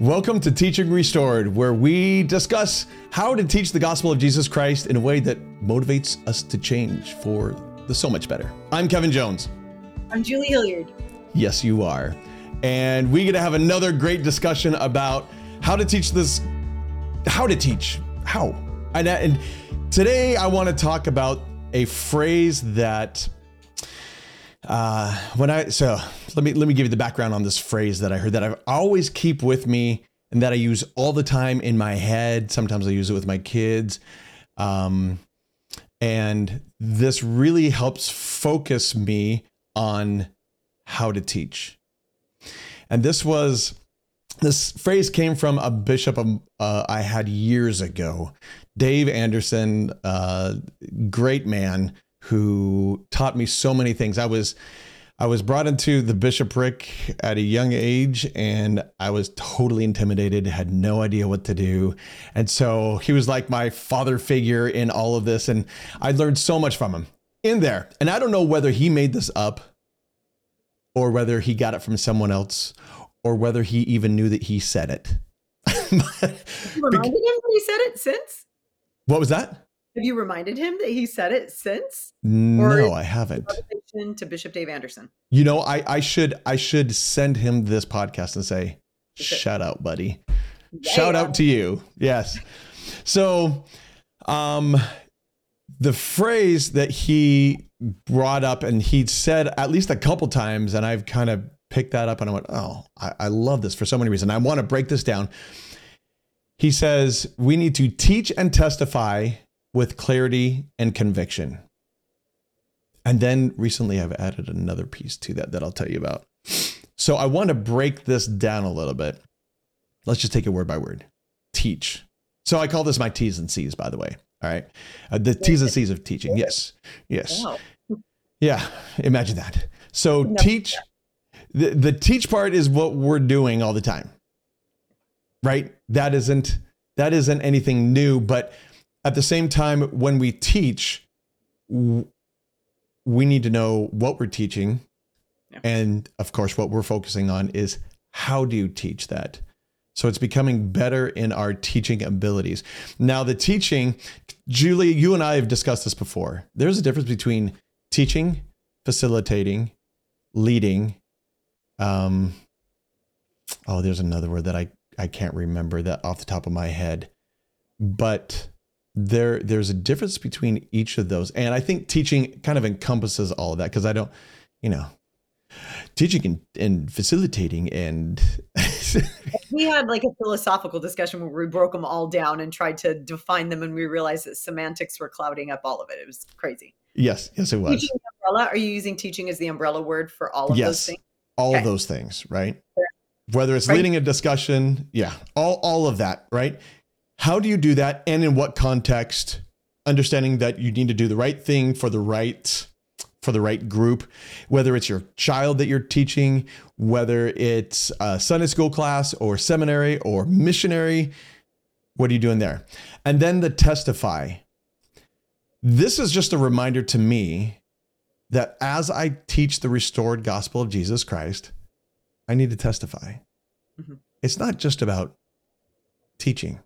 Welcome to Teaching Restored, where we discuss how to teach the gospel of Jesus Christ in a way that motivates us to change for the so much better. I'm Kevin Jones. I'm Julie Hilliard. Yes, you are. And we get to have another great discussion about how to teach this, how to teach, how. And, and today I want to talk about a phrase that uh, when I so let me let me give you the background on this phrase that I heard that I always keep with me and that I use all the time in my head. Sometimes I use it with my kids, um, and this really helps focus me on how to teach. And this was this phrase came from a bishop um, uh, I had years ago, Dave Anderson, uh, great man who taught me so many things. I was I was brought into the bishopric at a young age and I was totally intimidated, had no idea what to do. And so he was like my father figure in all of this. And I learned so much from him in there. And I don't know whether he made this up or whether he got it from someone else or whether he even knew that he said it. you reminded him that he said it since? What was that? Have you reminded him that he said it since? No, I haven't. To Bishop Dave Anderson. You know, I, I should I should send him this podcast and say, shout out, buddy. Yeah. Shout out to you. Yes. So um the phrase that he brought up and he'd said at least a couple times, and I've kind of picked that up and I went, oh, I, I love this for so many reasons. I want to break this down. He says, we need to teach and testify with clarity and conviction. And then recently I've added another piece to that that I'll tell you about. So I want to break this down a little bit. Let's just take it word by word. Teach. So I call this my T's and C's, by the way. All right. Uh, the T's and C's of teaching. Yes. Yes. Wow. Yeah. Imagine that. So no. teach. The, the teach part is what we're doing all the time. Right? That isn't that isn't anything new, but at the same time, when we teach, we need to know what we're teaching. Yeah. And of course, what we're focusing on is how do you teach that? So it's becoming better in our teaching abilities. Now, the teaching, Julie, you and I have discussed this before. There's a difference between teaching, facilitating, leading. Um, oh, there's another word that I, I can't remember that off the top of my head. But there there's a difference between each of those. And i think teaching kind of encompasses all of that because i don't you know teaching and, and facilitating and we had like a philosophical discussion where we broke them all down and tried to define them and we realized that semantics were clouding up all of it. It was crazy. Yes yes it was. Teaching umbrella are you using teaching as the umbrella word for all of yes, those things? All okay. of those things right? Whether it's right. leading a discussion yeah all all of that right how do you do that and in what context? Understanding that you need to do the right thing for the right for the right group, whether it's your child that you're teaching, whether it's a Sunday school class or seminary or missionary. What are you doing there? And then the testify. This is just a reminder to me that as I teach the restored gospel of Jesus Christ, I need to testify. Mm-hmm. It's not just about teaching.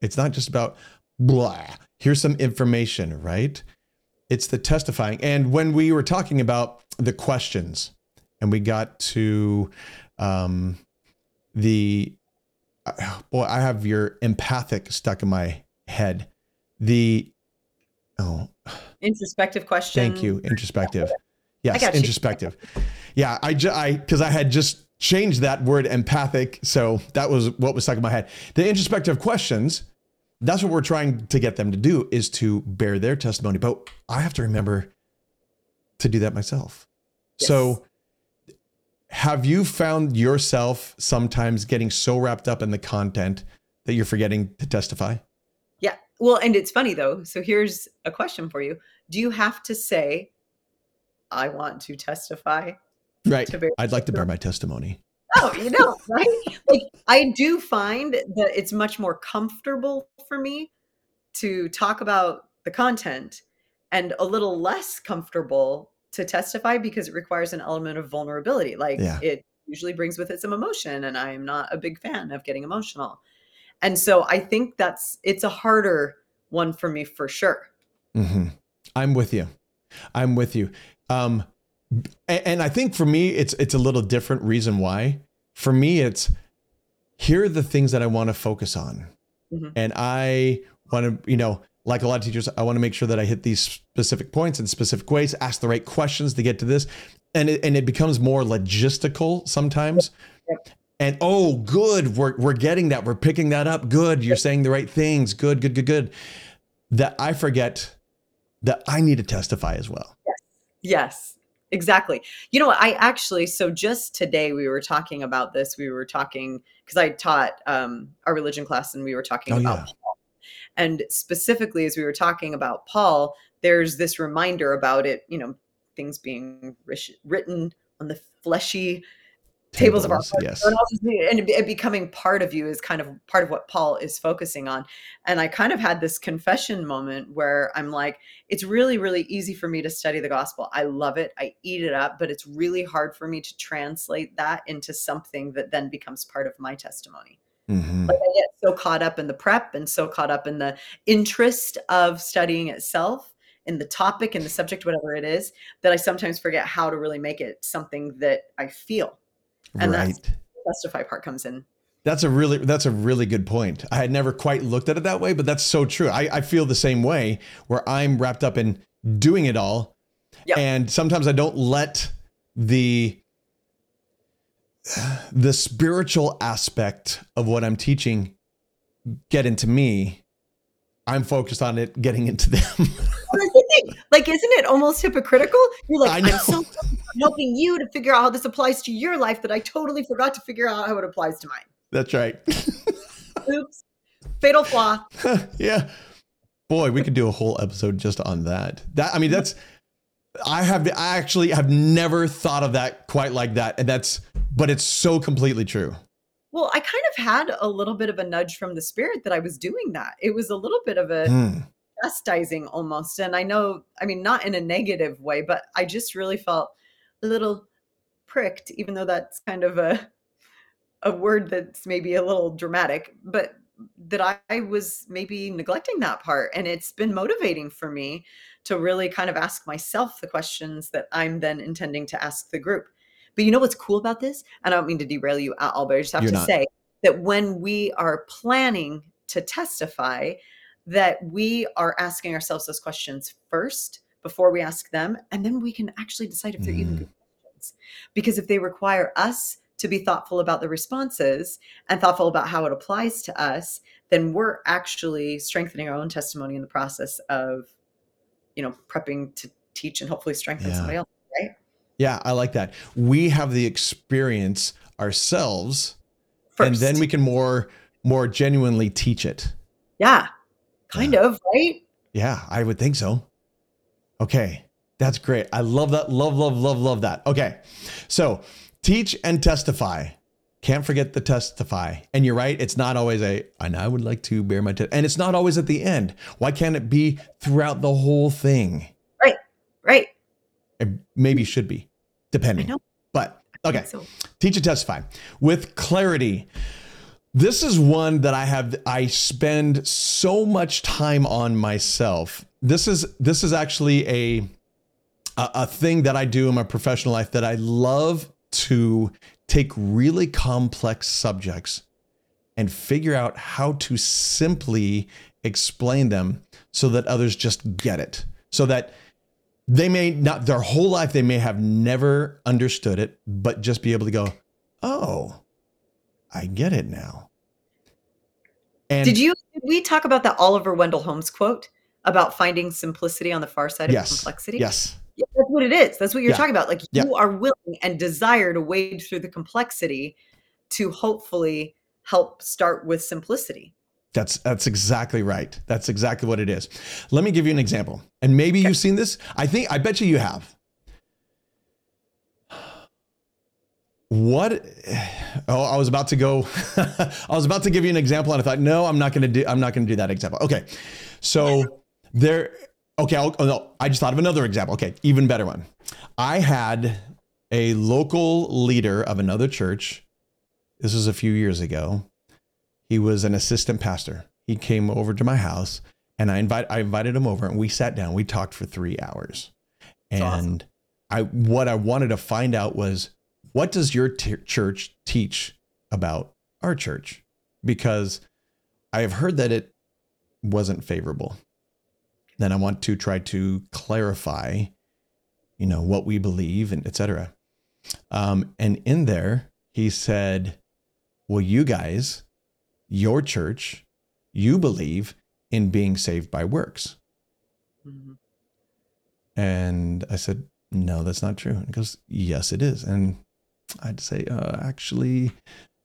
It's not just about blah, here's some information, right? It's the testifying. And when we were talking about the questions and we got to um, the, boy, I have your empathic stuck in my head. The, oh, introspective question. Thank you. Introspective. Yes, introspective. Yeah, I, ju- I, because I had just changed that word empathic. So that was what was stuck in my head. The introspective questions, that's what we're trying to get them to do is to bear their testimony. But I have to remember to do that myself. Yes. So have you found yourself sometimes getting so wrapped up in the content that you're forgetting to testify? Yeah. Well, and it's funny though. So here's a question for you. Do you have to say, I want to testify? Right. To I'd like to bear my testimony. Oh, you know, right? like I do find that it's much more comfortable for me to talk about the content and a little less comfortable to testify because it requires an element of vulnerability. Like yeah. it usually brings with it some emotion, and I am not a big fan of getting emotional. And so I think that's it's a harder one for me for sure. Mm-hmm. I'm with you. I'm with you. Um, and I think for me, it's it's a little different reason why. For me, it's here are the things that I want to focus on, Mhm. and I want to, you know, like a lot of teachers, I want to make sure that I hit these specific points in specific ways, ask the right questions to get to this, and it, and it becomes more logistical sometimes. Yep. And oh, good, we're we're getting that, we're picking that up. Good, you're saying the right things. Good, good, good, good. That I forget that I need to testify as well. Yes, exactly. You know? I actually, so just today we were talking about this. We were talking because I taught um, our religion class and we were talking Oh, about yeah. Paul. And specifically, as we were talking about Paul, there's this reminder about it, you know, things being written on the fleshy tables of our hearts, yes. and, and becoming part of you is kind of part of what Paul is focusing on. And I kind of had this confession moment where I'm like, it's really, really easy for me to study the gospel. I love it. I eat it up, but it's really hard for me to translate that into something that then becomes part of my testimony. Mhm. Like I get so caught up in the prep and so caught up in the interest of studying itself, in the topic, in the subject, whatever it is, that I sometimes forget how to really make it something that I feel. And right. that's- Testify part comes in. That's a really that's a really good point. I had never quite looked at it that way, but that's so true. I, I feel the same way where I'm wrapped up in doing it all. Yep. And sometimes I don't let the the spiritual aspect of what I'm teaching get into me. I'm focused on it getting into them. Thing. Like, isn't it almost hypocritical? You're like, I'm so helping you to figure out how this applies to your life that I totally forgot to figure out how it applies to mine. That's right. Oops. Fatal flaw. yeah. Boy, we could do a whole episode just on that. That I mean, that's I have I actually have never thought of that quite like that. And that's but it's so completely true. Well, I kind of had a little bit of a nudge from the spirit that I was doing that. It was a little bit of a Hmm. Chastising almost. And I know, I mean, not in a negative way, but I just really felt a little pricked, even though that's kind of a a word that's maybe a little dramatic, but that I, I was maybe neglecting that part. And it's been motivating for me to really kind of ask myself the questions that I'm then intending to ask the group. But you know what's cool about this? And I don't mean to derail you at all, but I just have You're to not. say that when we are planning to testify, that we are asking ourselves those questions first before we ask them, and then we can actually decide if they're even Mhm. good questions. Because if they require us to be thoughtful about the responses and thoughtful about how it applies to us, then we're actually strengthening our own testimony in the process of, you know, prepping to teach and hopefully strengthen Yeah. somebody else. right? Yeah, I like that. We have the experience ourselves First. and then we can more more genuinely teach it. yeah, kind of, right? Yeah, I would think so. Okay, that's great. I love that. Love, love, love, love that. Okay, so teach and testify. Can't forget the testify. And you're right. It's not always a, and I would like to bear my test. And it's not always at the end. Why can't it be throughout the whole thing? Right. Right. It maybe should be, depending. know. But okay. So Teach and testify with clarity. This is one that I have I spend so much time on myself. This is this is actually a a, a thing that I do in my professional life that I love to take really complex subjects and figure out how to simply explain them so that others just get it. So that they may not their whole life they may have never understood it but just be able to go oh i get it now and did you did we talk about that Oliver Wendell Holmes quote about finding simplicity on the far side Yes. of complexity? yes Yeah, that's what it is. That's what you're Yeah. talking about. Like Yeah. you are willing and desire to wade through the complexity to hopefully help start with simplicity. that's that's exactly right that's exactly what it is let me give you an example and maybe you've seen this i think i bet you you have what oh i was about to go i was about to give you an example and i thought no i'm not going to do i'm not going to do that example okay so there okay I'll, oh no i just thought of another example okay even better one i had a local leader of another church. This was a few years ago. He was an assistant pastor. He came over to my house and I invite I invited him over and we sat down. We talked for 3 hours. And awesome. I what I wanted to find out was what does your t- church teach about our church? Because I have heard that it wasn't favorable. Then I want to try to clarify, you know, what we believe and etc. Um, and in there, he said, "Well, you guys, your church, you believe in being saved by works." Mm-hmm. And I said, "No, that's not true." And he goes, "Yes, it is." And I'd say, uh, "Actually,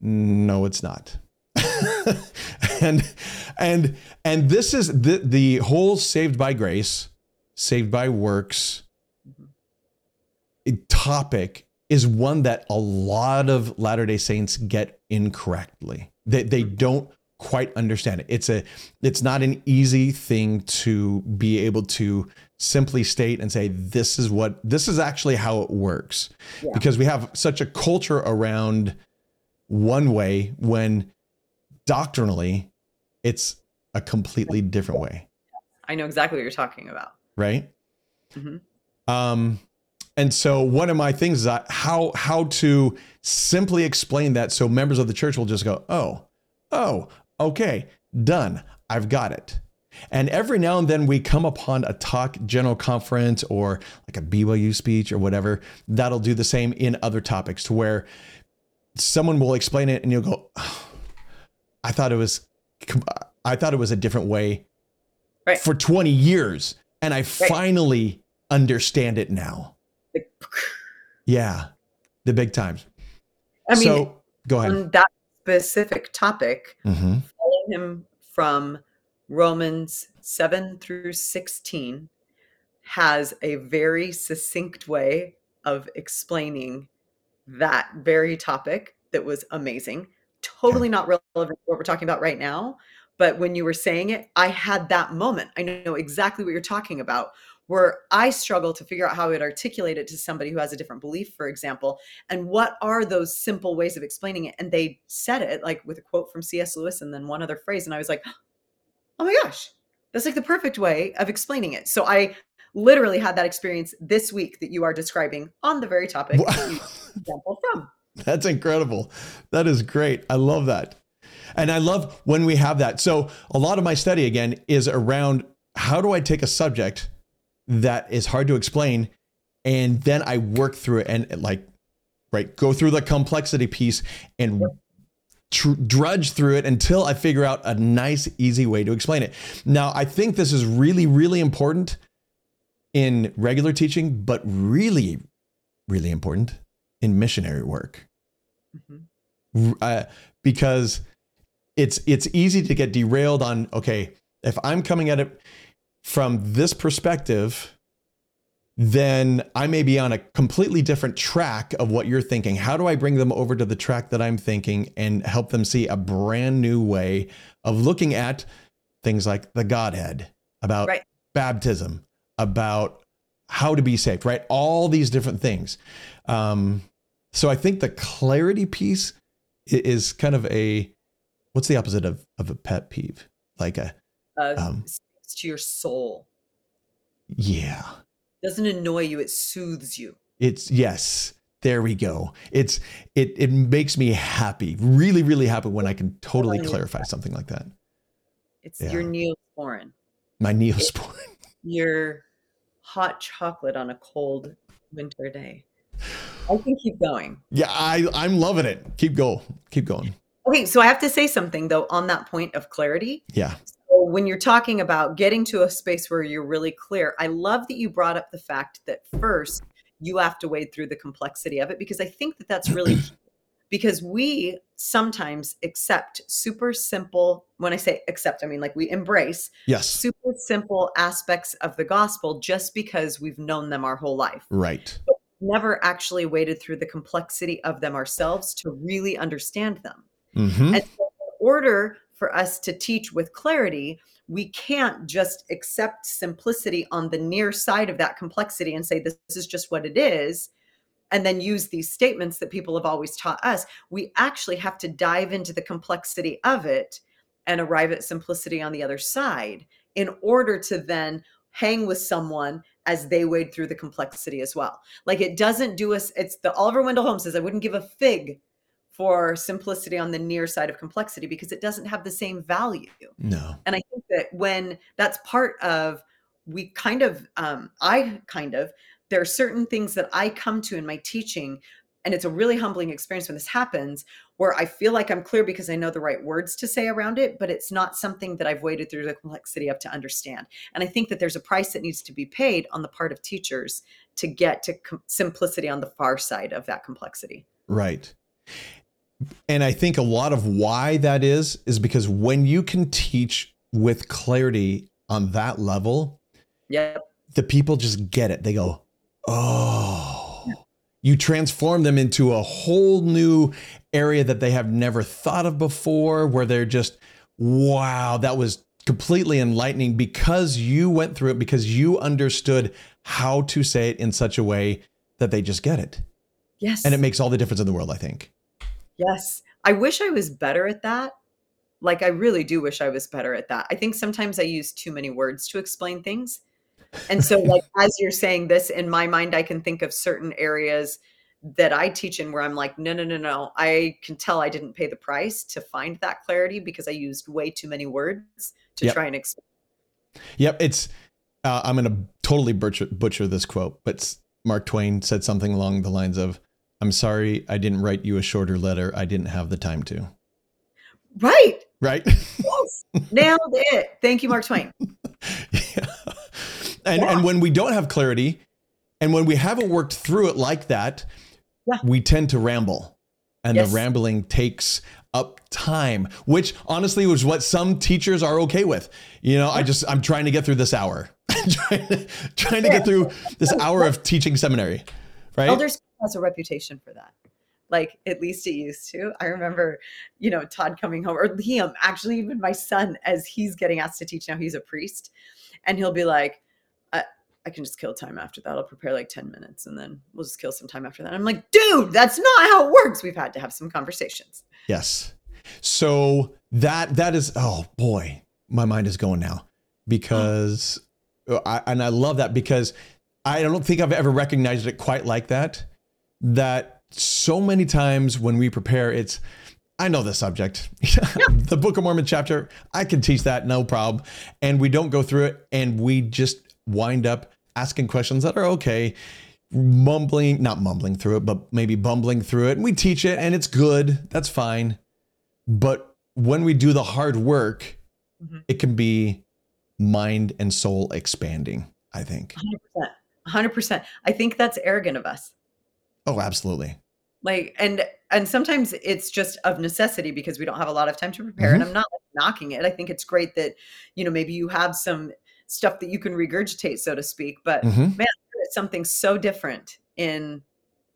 no, it's not." and and and this is the the whole saved by grace, saved by works mm-hmm. topic is one that a lot of Latter-day Saints get incorrectly. They they mm-hmm. don't quite understand it. It's a it's not an easy thing to be able to simply state and say this is what this is actually how it works. Yeah. Because we have such a culture around one way when doctrinally, it's a completely different way. I know exactly what you're talking about. Right. Mm-hmm. Um, and so one of my things is how how to simply explain that so members of the church will just go, oh, oh, okay, done. I've got it. And every now and then we come upon a talk, general conference, or like a BYU speech or whatever, that'll do the same in other topics to where someone will explain it and you'll go, oh, I thought it was I thought it was a different way right. for 20 years and I right. finally understand it now. yeah. The big times. I mean, so, go ahead. On that specific topic, mm-hmm. following him from Romans 7 through 16 has a very succinct way of explaining that very topic that was amazing totally not relevant to what we're talking about right now. But when you were saying it, I had that moment. I know exactly what you're talking about, where I struggle to figure out how I would articulate it to somebody who has a different belief, for example. And what are those simple ways of explaining it? And they said it like with a quote from C.S. Lewis and then one other phrase. And I was like, oh my gosh, that's like the perfect way of explaining it. So I literally had that experience this week that you are describing on the very topic example from. That's incredible. That is great. I love that. And I love when we have that. So, a lot of my study again is around how do I take a subject that is hard to explain and then I work through it and like right go through the complexity piece and tr- drudge through it until I figure out a nice easy way to explain it. Now, I think this is really really important in regular teaching, but really really important in missionary work mm-hmm. uh, because it's it's easy to get derailed on okay if i'm coming at it from this perspective then i may be on a completely different track of what you're thinking how do i bring them over to the track that i'm thinking and help them see a brand new way of looking at things like the godhead about right. baptism about how to be saved right all these different things um, so I think the clarity piece is kind of a what's the opposite of of a pet peeve? Like a uh, um, speaks to your soul. Yeah. Doesn't annoy you, it soothes you. It's yes. There we go. It's it it makes me happy. Really, really happy when I can totally clarify something like that. It's yeah. your neosporin. My neosporin. your hot chocolate on a cold winter day. I can keep going. Yeah, I I'm loving it. Keep going. Keep going. Okay, so I have to say something though on that point of clarity. Yeah. When you're talking about getting to a space where you're really clear, I love that you brought up the fact that first you have to wade through the complexity of it because I think that that's really because we sometimes accept super simple when i say accept i mean like we embrace yes super simple aspects of the gospel just because we've known them our whole life right but never actually waded through the complexity of them ourselves to really understand them. Mm-hmm. And so in order for us to teach with clarity, we can't just accept simplicity on the near side of that complexity and say this is just what it is and then use these statements that people have always taught us. We actually have to dive into the complexity of it and arrive at simplicity on the other side in order to then hang with someone as they wade through the complexity as well. Like it doesn't do us, it's the Oliver Wendell Holmes says, I wouldn't give a fig for simplicity on the near side of complexity because it doesn't have the same value. No. And I think that when that's part of, we kind of, um, I kind of, there are certain things that I come to in my teaching and it's a really humbling experience when this happens where I feel like I'm clear because I know the right words to say around it, but it's not something that I've waded through the complexity of to understand. And I think that there's a price that needs to be paid on the part of teachers to get to com- simplicity on the far side of that complexity. Right. And I think a lot of why that is, is because when you can teach with clarity on that level, yep. the people just get it. They go, oh you transform them into a whole new area that they have never thought of before, where they're just, wow, that was completely enlightening because you went through it, because you understood how to say it in such a way that they just get it. Yes. And it makes all the difference in the world, I think. Yes. I wish I was better at that. Like, I really do wish I was better at that. I think sometimes I use too many words to explain things. And so, like, as you're saying this, in my mind, I can think of certain areas that I teach in where I'm like, no, no, no, no. I can tell I didn't pay the price to find that clarity because I used way too many words to yep. try and explain. Yep. It's, uh, I'm going to totally butcher, butcher this quote, but Mark Twain said something along the lines of, I'm sorry I didn't write you a shorter letter. I didn't have the time to. Right. Right. Yes. Nailed it. Thank you, Mark Twain. yeah. And yeah. and when we don't have clarity, and when we haven't worked through it like that, yeah. we tend to ramble, and yes. the rambling takes up time, which honestly was what some teachers are okay with. You know, yeah. I just I'm trying to get through this hour, trying, to, trying to get through this hour of teaching seminary. Right? Elders has a reputation for that like at least it used to. I remember, you know, Todd coming home or Liam, actually, even my son, as he's getting asked to teach now, he's a priest, and he'll be like, I, I can just kill time after that. I'll prepare like 10 minutes and then we'll just kill some time after that. I'm like, dude, that's not how it works. We've had to have some conversations. Yes. So that that is oh boy, my mind is going now because uh, I, and I love that because I don't think I've ever recognized it quite like that. That so many times when we prepare, it's, I know the subject, the Book of Mormon chapter, I can teach that, no problem. And we don't go through it and we just wind up asking questions that are okay, mumbling, not mumbling through it, but maybe bumbling through it. And we teach it and it's good, that's fine. But when we do the hard work, mm-hmm. it can be mind and soul expanding, I think. 100%. 100%. I think that's arrogant of us. Oh, absolutely like and and sometimes it's just of necessity because we don't have a lot of time to prepare mm-hmm. and i'm not like, knocking it i think it's great that you know maybe you have some stuff that you can regurgitate so to speak but mm-hmm. man it's something so different in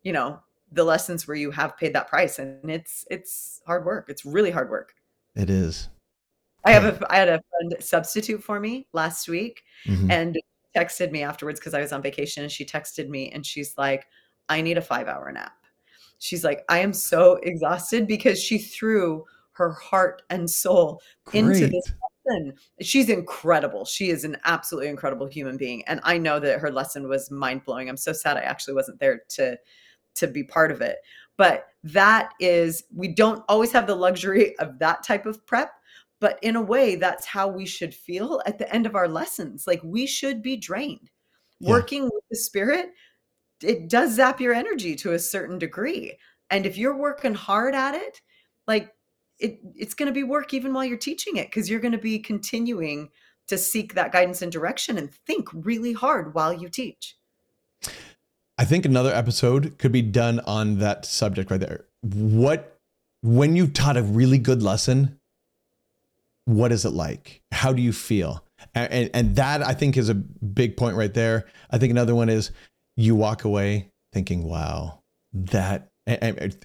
you know the lessons where you have paid that price and it's it's hard work it's really hard work it is i have a i had a friend substitute for me last week mm-hmm. and texted me afterwards because i was on vacation and she texted me and she's like i need a five hour nap she's like, I am so exhausted because she threw her heart and soul Great. into this lesson. She's incredible. She is an absolutely incredible human being. And I know that her lesson was mind blowing. I'm so sad I actually wasn't there to to be part of it. But that is, we don't always have the luxury of that type of prep. But in a way, that's how we should feel at the end of our lessons. Like we should be drained. Yeah. Working with the spirit it does zap your energy to a certain degree. And if you're working hard at it, like it, it's going to be work even while you're teaching it because you're going to be continuing to seek that guidance and direction and think really hard while you teach. I think another episode could be done on that subject right there. What, when you taught a really good lesson, what is it like? How do you feel? And, and, and that I think is a big point right there. I think another one is you walk away thinking, wow, that,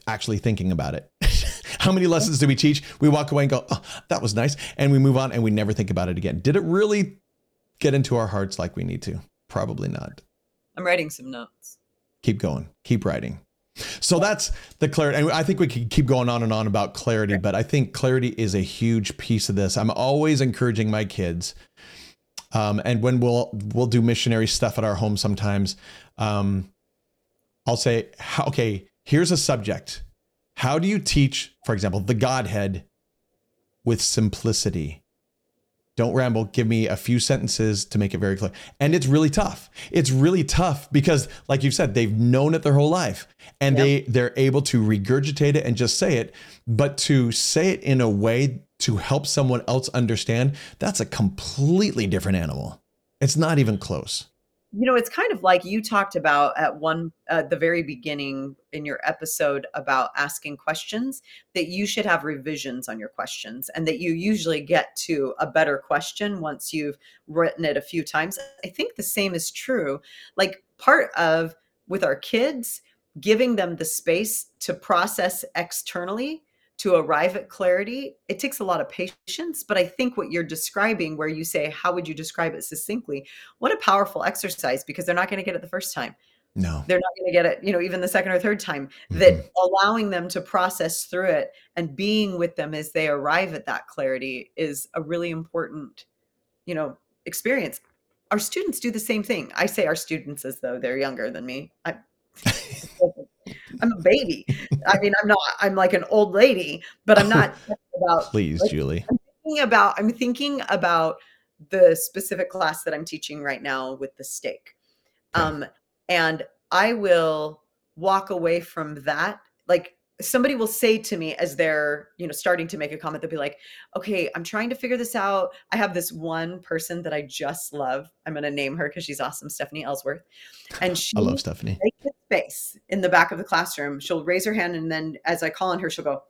actually thinking about it. How many lessons do we teach? We walk away and go, oh, that was nice. And we move on and we never think about it again. Did it really get into our hearts like we need to? Probably not. I'm writing some notes. keep going, keep writing. So that's the clarity. And I think we could keep going on and on about clarity, but I think clarity is a huge piece of this. I'm always encouraging my kids. Um, and when we'll we'll do missionary stuff at our home sometimes, um, I'll say, okay, here's a subject. How do you teach, for example, the Godhead with simplicity? Don't ramble. Give me a few sentences to make it very clear. And it's really tough. It's really tough because, like you said, they've known it their whole life and yep. they, they're able to regurgitate it and just say it. But to say it in a way to help someone else understand, that's a completely different animal. It's not even close. You know it's kind of like you talked about at one at the very beginning in your episode about asking questions that you should have revisions on your questions and that you usually get to a better question once you've written it a few times. I think the same is true. Like part of with our kids giving them the space to process externally to arrive at clarity, it takes a lot of patience. But I think what you're describing, where you say, How would you describe it succinctly? What a powerful exercise because they're not going to get it the first time. No. They're not going to get it, you know, even the second or third time. Mm-hmm. That allowing them to process through it and being with them as they arrive at that clarity is a really important, you know, experience. Our students do the same thing. I say our students as though they're younger than me. I, I'm a baby. I mean, I'm not. I'm like an old lady, but I'm not about. Please, like, Julie. I'm thinking about. I'm thinking about the specific class that I'm teaching right now with the stake, okay. um, and I will walk away from that like somebody will say to me as they're you know starting to make a comment they'll be like okay i'm trying to figure this out i have this one person that i just love i'm going to name her because she's awesome stephanie ellsworth and she i love stephanie face in the back of the classroom. She'll raise her hand and then as i call on her she'll go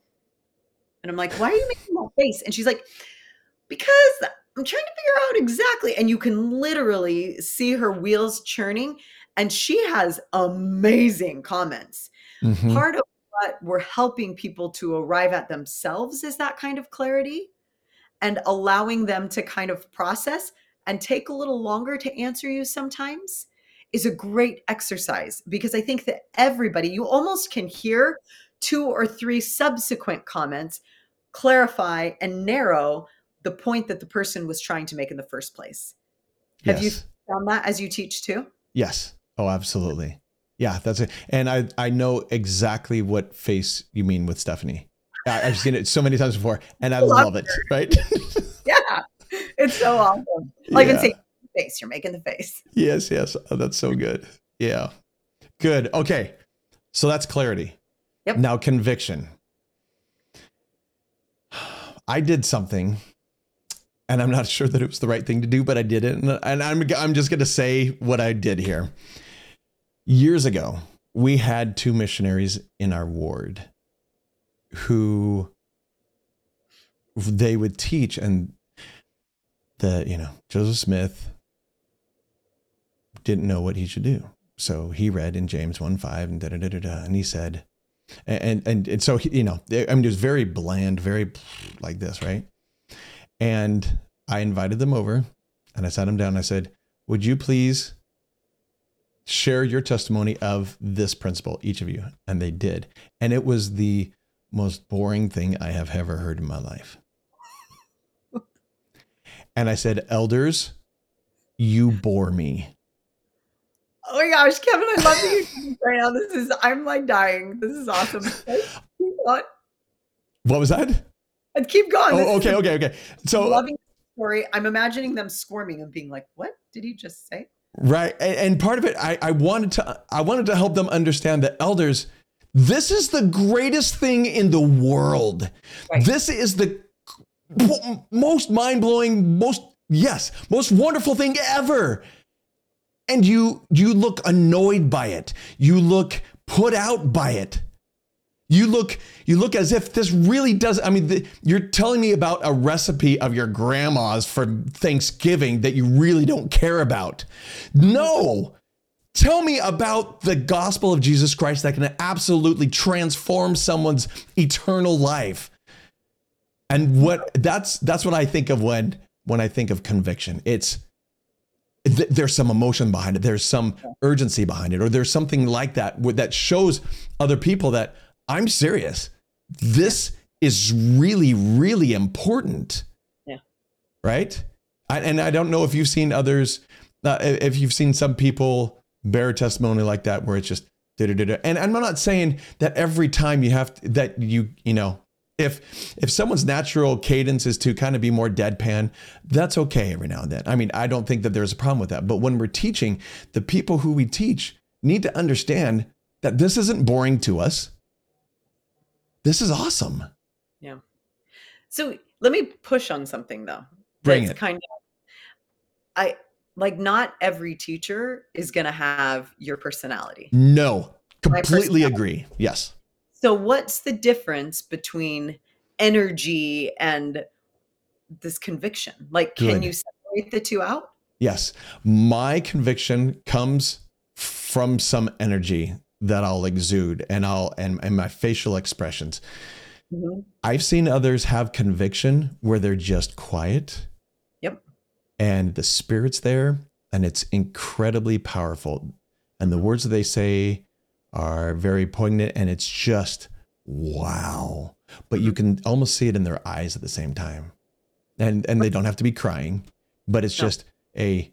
and i'm like why are you making that face? And she's like because i'm trying to figure out exactly and you can literally see her wheels churning and she has amazing comments. Mm-hmm. part of what we're helping people to arrive at themselves is that kind of clarity and allowing them to kind of process and take a little longer to answer you sometimes is a great exercise because I think that everybody, you almost can hear two or three subsequent comments clarify and narrow the point that the person was trying to make in the first place. Have yes. you found that as you teach too? Yes. Oh, absolutely. Yeah, that's it. And I I know exactly what face you mean with Stephanie. I, have seen it so many times before, and I love, love it. Right? yeah, it's so awesome. Like yeah. say face, you're making the face. Yes, yes, oh, that's so good. Yeah, good. Okay, so that's clarity. Yep. Now conviction. I did something and I'm not sure that it was the right thing to do, but I did it. And, and I'm, I'm just going to say what I did here years ago, we had two missionaries in our ward who they would teach and the you know joseph smith didn't know what he should do so he read in james 1 5 and da da da da, da and he said and and and so he, you know i mean it was very bland very like this right and i invited them over and i sat them down and i said would you please share your testimony of this principle, each of you. And they did. And it was the most boring thing I have ever heard in my life. and I said, Elders, you bore me. Oh my gosh, Kevin, I love you're right now. This is, I'm like dying. This is awesome. what was that? And keep going. Oh, okay, okay, okay. So, I'm loving story. I'm imagining them squirming and being like, what did he just say? Right. And part of it, I, I wanted to I wanted to help them understand that elders, this is the greatest thing in the world. Right. This is the most mind-blowing, most yes, most wonderful thing ever. And you you look annoyed by it. You look put out by it. You look you look as if this really does I mean the, you're telling me about a recipe of your grandma's for Thanksgiving that you really don't care about. No. Tell me about the gospel of Jesus Christ that can absolutely transform someone's eternal life. And what that's that's what I think of when when I think of conviction. It's th- there's some emotion behind it. There's some urgency behind it, or there's something like that that shows other people that I'm serious. This is really, really important. Yeah. Right. I, and I don't know if you've seen others, uh, if you've seen some people bear testimony like that, where it's just, da-da-da-da. and I'm not saying that every time you have to, that you, you know, if if someone's natural cadence is to kind of be more deadpan that's okay every now and then i mean i don't think that there's a problem with that but when we're teaching the people who we teach need to understand that this isn't boring to us this is awesome Yeah. So let me push on something though. Bring it. Kind of, I like not every teacher is going to have your personality. no completely agree yes So what's the difference between energy and this conviction? Like, can Good. you separate the two out? yes my conviction comes from some energy that i'll exude and i'll and, and my facial expressions Mhm. I've seen others have conviction where they're just quiet. Yep. And the spirit's there and it's incredibly powerful. And the words that they say are very poignant and it's just wow. But you can almost see it in their eyes at the same time. And and they don't have to be crying, but it's just a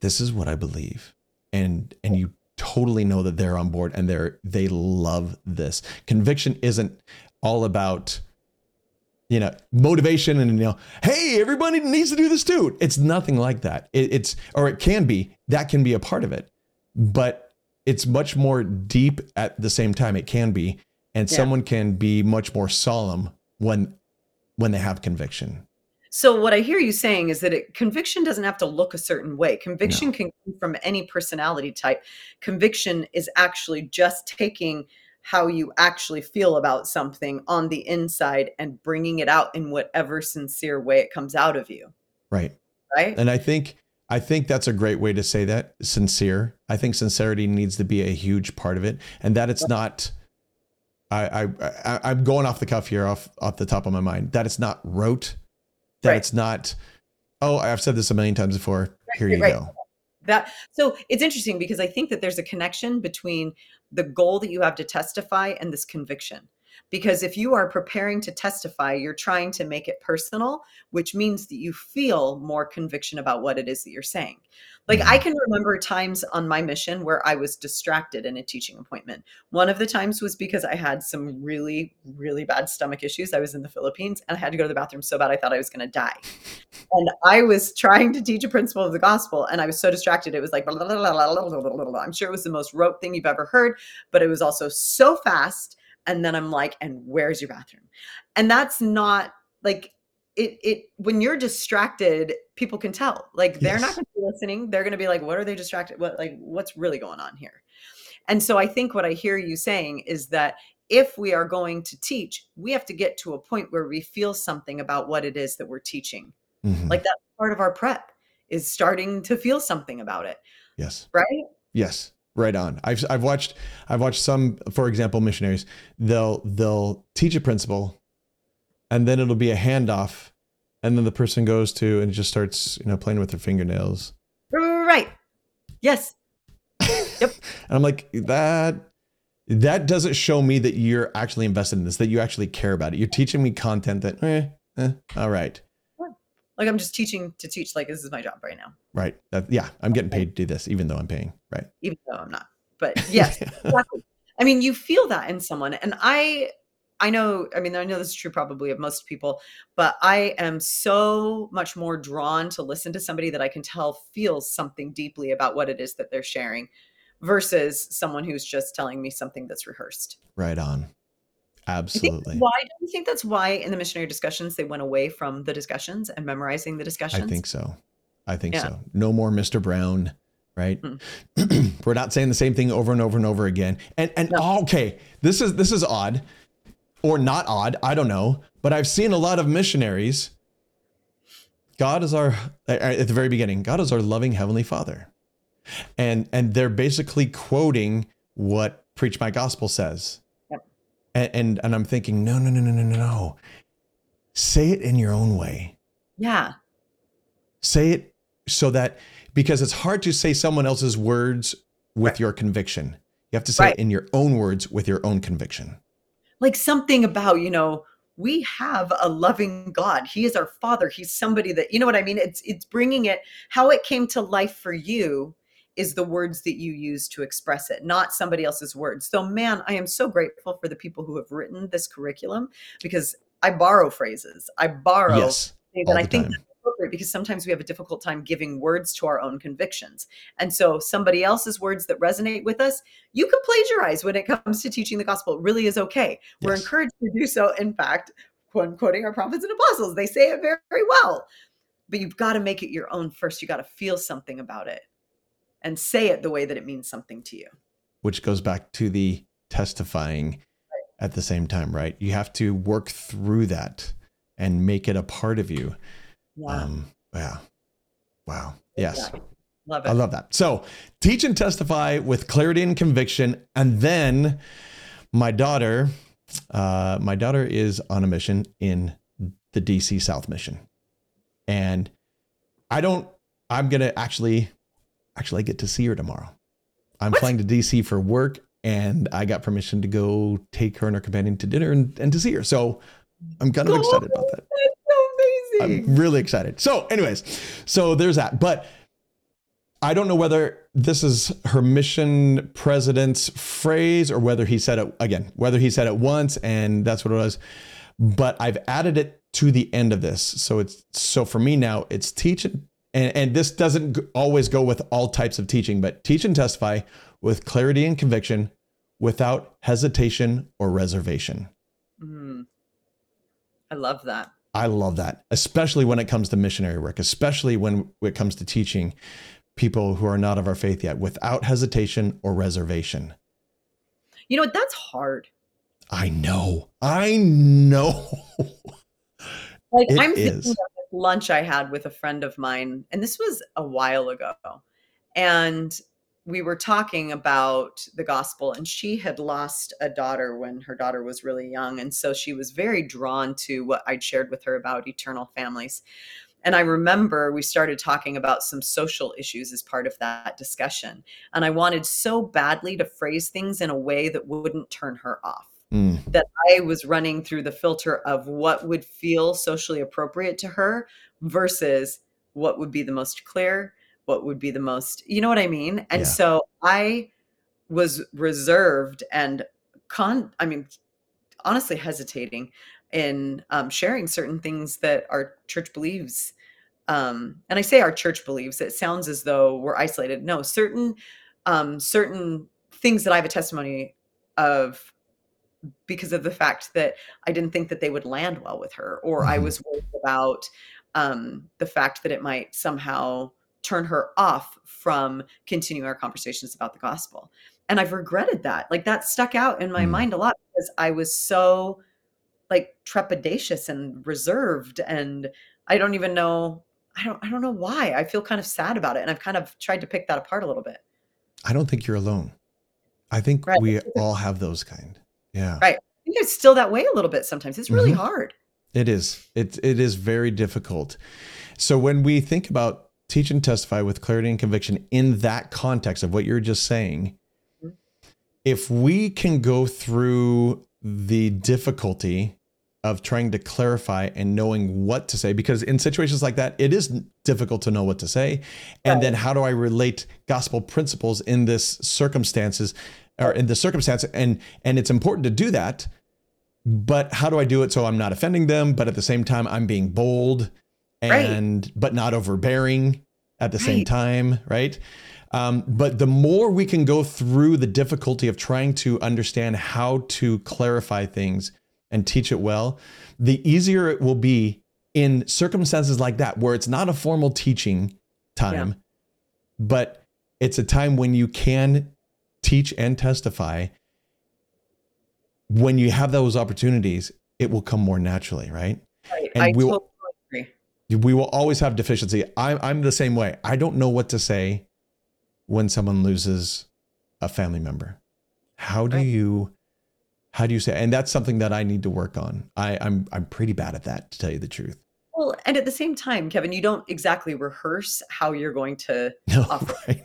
this is what I believe. And and you totally know that they're on board and they're they love this. Conviction isn't all about you know motivation and you know hey everybody needs to do this too it's nothing like that it, it's or it can be that can be a part of it but it's much more deep at the same time it can be and Yeah. someone can be much more solemn when when they have conviction So what I hear you saying is that it, conviction doesn't have to look a certain way. Conviction can come from any personality type. Conviction is actually just taking how you actually feel about something on the inside and bringing it out in whatever sincere way it comes out of you, right right? and i think i think that's a great way to say that sincere i think sincerity needs to be a huge part of it and that it's not I, I, I I'm going off the cuff here, off off the top of my mind. That it's not rote. That Right. it's not. Oh, I've said this a million times before. Here you right. go. That so it's interesting because I think that there's a connection between the goal that you have to testify and this conviction. Because if you are preparing to testify, you're trying to make it personal, which means that you feel more conviction about what it is that you're saying. Like I mm-hmm. can remember times on my mission where I was distracted in a teaching appointment. One of the times was because I had some really, really bad stomach issues. I was in the Philippines and I had to go to the bathroom so bad I thought I was going to die. And I was trying to teach a principle of the gospel and I was so distracted. It was like, blah, blah, blah, I'm sure it was the most rote thing you've ever heard, but it was also so fast and then I'm like, and where's your bathroom? And that's not like, it, it when you're distracted people can tell like they're not going to be listening they're going to be like what are they distracted what like what's really going on here and so i think what i hear you saying is that if we are going to teach we have to get to a point where we feel something about what it is that we're teaching Mhm. like that's part of our prep is starting to feel something about it yes. right Yes. Right on. I've I've watched I've watched some, for example, missionaries. They'll they'll teach a principle, and then it'll be a handoff, and then the person goes to and just starts you know playing with their fingernails. right yes yep. And I'm like, that that doesn't show me that you're actually invested in this, that you actually care about it. You're teaching me content that, eh, eh, all right, like i'm just teaching to teach like this is my job right now right. That, yeah, I'm getting paid to do this, even though I'm paying, right? even though i'm not but yes exactly. I mean, you feel that in someone. And I I know, I mean, I know this is true probably of most people, but I am so much more drawn to listen to somebody that I can tell feels something deeply about what it is that they're sharing versus someone who's just telling me something that's rehearsed. right on. Think Absolutely. why do you think that's why in the missionary discussions they went away from the discussions and memorizing the discussions? I think so. I think Yeah. so. No more Mr. Brown, right? Mm. We're not saying the same thing over and over and over again. And and No. okay, this is this is odd or not odd, I don't know, but I've seen a lot of missionaries God is our at the very beginning, God is our loving heavenly Father. And and they're basically quoting what Preach My Gospel says. And, and and I'm thinking, no, no, no, no, no, no, no. Say it in your own way Yeah. say it so that because it's hard to say someone else's words with Right. your conviction. You have to say Right. it in your own words with your own conviction. like something about you know we have a loving god he is our father he's somebody that you know what i mean it's it's bringing it how it came to life for you is the words that you use to express it not somebody else's words so man i am so grateful for the people who have written this curriculum because i borrow phrases i borrow Yes. things, and I think time. that's appropriate because sometimes we have a difficult time giving words to our own convictions. And so somebody else's words that resonate with us, you can plagiarize when it comes to teaching the gospel. It really is okay. We're encouraged to do so. In fact, quote, quoting our prophets and apostles, they say it very, very well. But you've got to make it your own first. You got to feel something about it and say it the way that it means something to you. which goes back to the testifying at the same time, right? You have to work through that and make it a part of you. Yeah. Um, yeah. Wow. Yes. Yeah. Love it. I love that. So teach and testify with clarity and conviction. And then my daughter, uh, my daughter is on a mission in the DC South mission. And I don't, I'm going to actually, actually I get to see her tomorrow. I'm What? flying to DC for work and I got permission to go take her and her companion to dinner and, and to see her. So I'm kind of Oh, excited about that. That's so amazing. I'm really excited. So, anyways, so there's that. But I don't know whether this is her mission president's phrase or whether he said it again, whether he said it once and that's what it was. But I've added it to the end of this. So it's so for me now, it's teach and and, and this doesn't always go with all types of teaching, but teach and testify with clarity and conviction without hesitation or reservation. Mm. I love that. I love that, especially when it comes to missionary work, especially when it comes to teaching people who are not of our faith yet without hesitation or reservation. You know what? That's hard. I know. I know. Like It I'm thinking is. this lunch I had with a friend of mine, and this was a while ago. And we were talking about the gospel, and she had lost a daughter when her daughter was really young. And so she was very drawn to what I'd shared with her about eternal families. And I remember we started talking about some social issues as part of that discussion. And I wanted so badly to phrase things in a way that wouldn't turn her off Mm, that I was running through the filter of what would feel socially appropriate to her versus what would be the most clear, what would be the most, you know what I mean? And Yeah. so I was reserved and con, I mean, honestly hesitating in um, sharing certain things that our church believes. Um, and I say our church believes, it sounds as though we're isolated. No, certain, um, certain things that I have a testimony of because of the fact that I didn't think that they would land well with her, or I Mhm. was worried about um, the fact that it might somehow turn her off from continuing our conversations about the gospel. And I've regretted that. Like that stuck out in my Mm. mind a lot because I was so like trepidatious and reserved and I don't even know I don't I don't know why. I feel kind of sad about it and I've kind of tried to pick that apart a little bit. I don't think you're alone. I think Right. we all have those kind. Yeah. Right. I think it's still that way a little bit sometimes. It's really Mhm. hard. It is. It it is very difficult. So when we think about teach and testify with clarity and conviction in that context of what you're just saying, Mhm. if we can go through the difficulty of trying to clarify and knowing what to say because in situations like that it is difficult to know what to say and Right. then how do i relate gospel principles in this circumstances or in the circumstance and and it's important to do that but how do I do it so I'm not offending them, but at the same time I'm being bold Right. and but not overbearing at the same time, right? Um, but the more we can go through the difficulty of trying to understand how to clarify things and teach it well, the easier it will be in circumstances like that where it's not a formal teaching time, but it's a time when you can teach and testify when you have those opportunities, it will come more naturally, right? Right. And I we will- totally agree. We will always have deficiency. I'm, I'm the same way. I don't know what to say when someone loses a family member. How do Right. you, how do you say? And that's something that I need to work on. I, I'm, I'm pretty bad at that, to tell you the truth. Well, and at the same time, Kevin, you don't exactly rehearse how you're going to No, offer. right.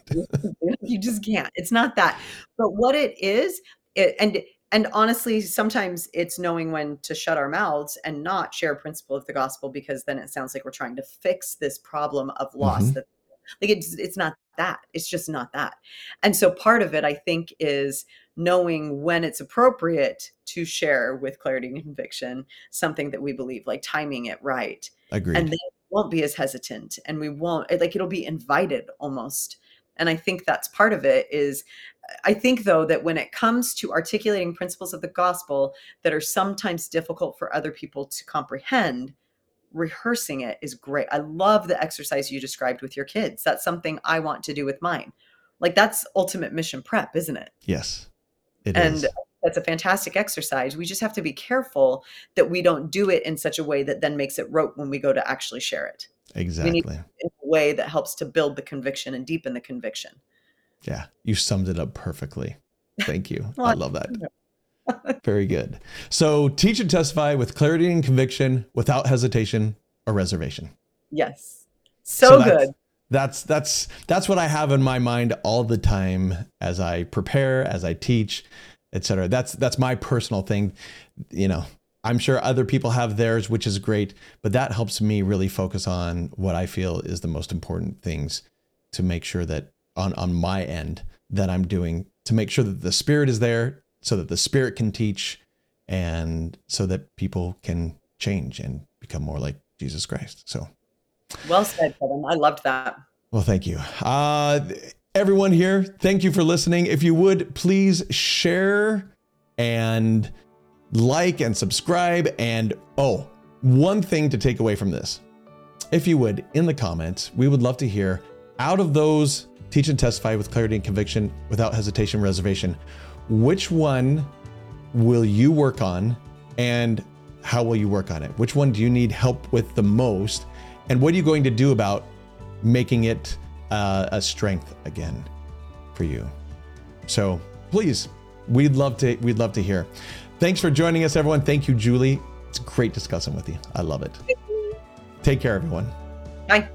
you just can't. It's not that. But what it is, it, and and honestly, sometimes it's knowing when to shut our mouths and not share a principle of the gospel because then it sounds like we're trying to fix this problem of loss. Mhm. That like it's it's not that. It's just not that. And so part of it, I think, is knowing when it's appropriate to share with clarity and conviction something that we believe, like timing it right. Agreed. and they won't be as hesitant and we won't like it'll be invited almost. And i think that's part of it is i think though that when it comes to articulating principles of the gospel that are sometimes difficult for other people to comprehend rehearsing it is great. I love the exercise you described with your kids. That's something i want to do with mine. Like that's ultimate mission prep isn't it? Yes, it is. and that's a fantastic exercise. We just have to be careful that we don't do it in such a way that then makes it rote when we go to actually share it Exactly. in a way that helps to build the conviction and deepen the conviction. Yeah, you summed it up perfectly. Thank you. Well, I love that. Very good. So, teach and testify with clarity and conviction without hesitation or reservation. Yes. So, that's, good. That's that's that's what I have in my mind all the time as I prepare, as I teach, etc. That's that's my personal thing. You know, I'm sure other people have theirs, which is great, but that helps me really focus on what I feel is the most important things to make sure that on on my end that I'm doing to make sure that the spirit is there so that the spirit can teach and so that people can change and become more like Jesus Christ. So Well said, Kevin. I loved that. well, thank you. Uh, everyone here, thank you for listening. If you would please share and like and subscribe. And oh, one thing to take away from this if you would, in the comments, we would love to hear out of those teach and testify with clarity and conviction without hesitation, reservation, which one will you work on and how will you work on it? Which one do you need help with the most? And what are you going to do about making it uh, a strength again for you? So please, we'd love to we'd love to hear. Thanks for joining us, everyone. Thank you, Julie. It's great discussing with you. I love it. Take care, everyone. Bye.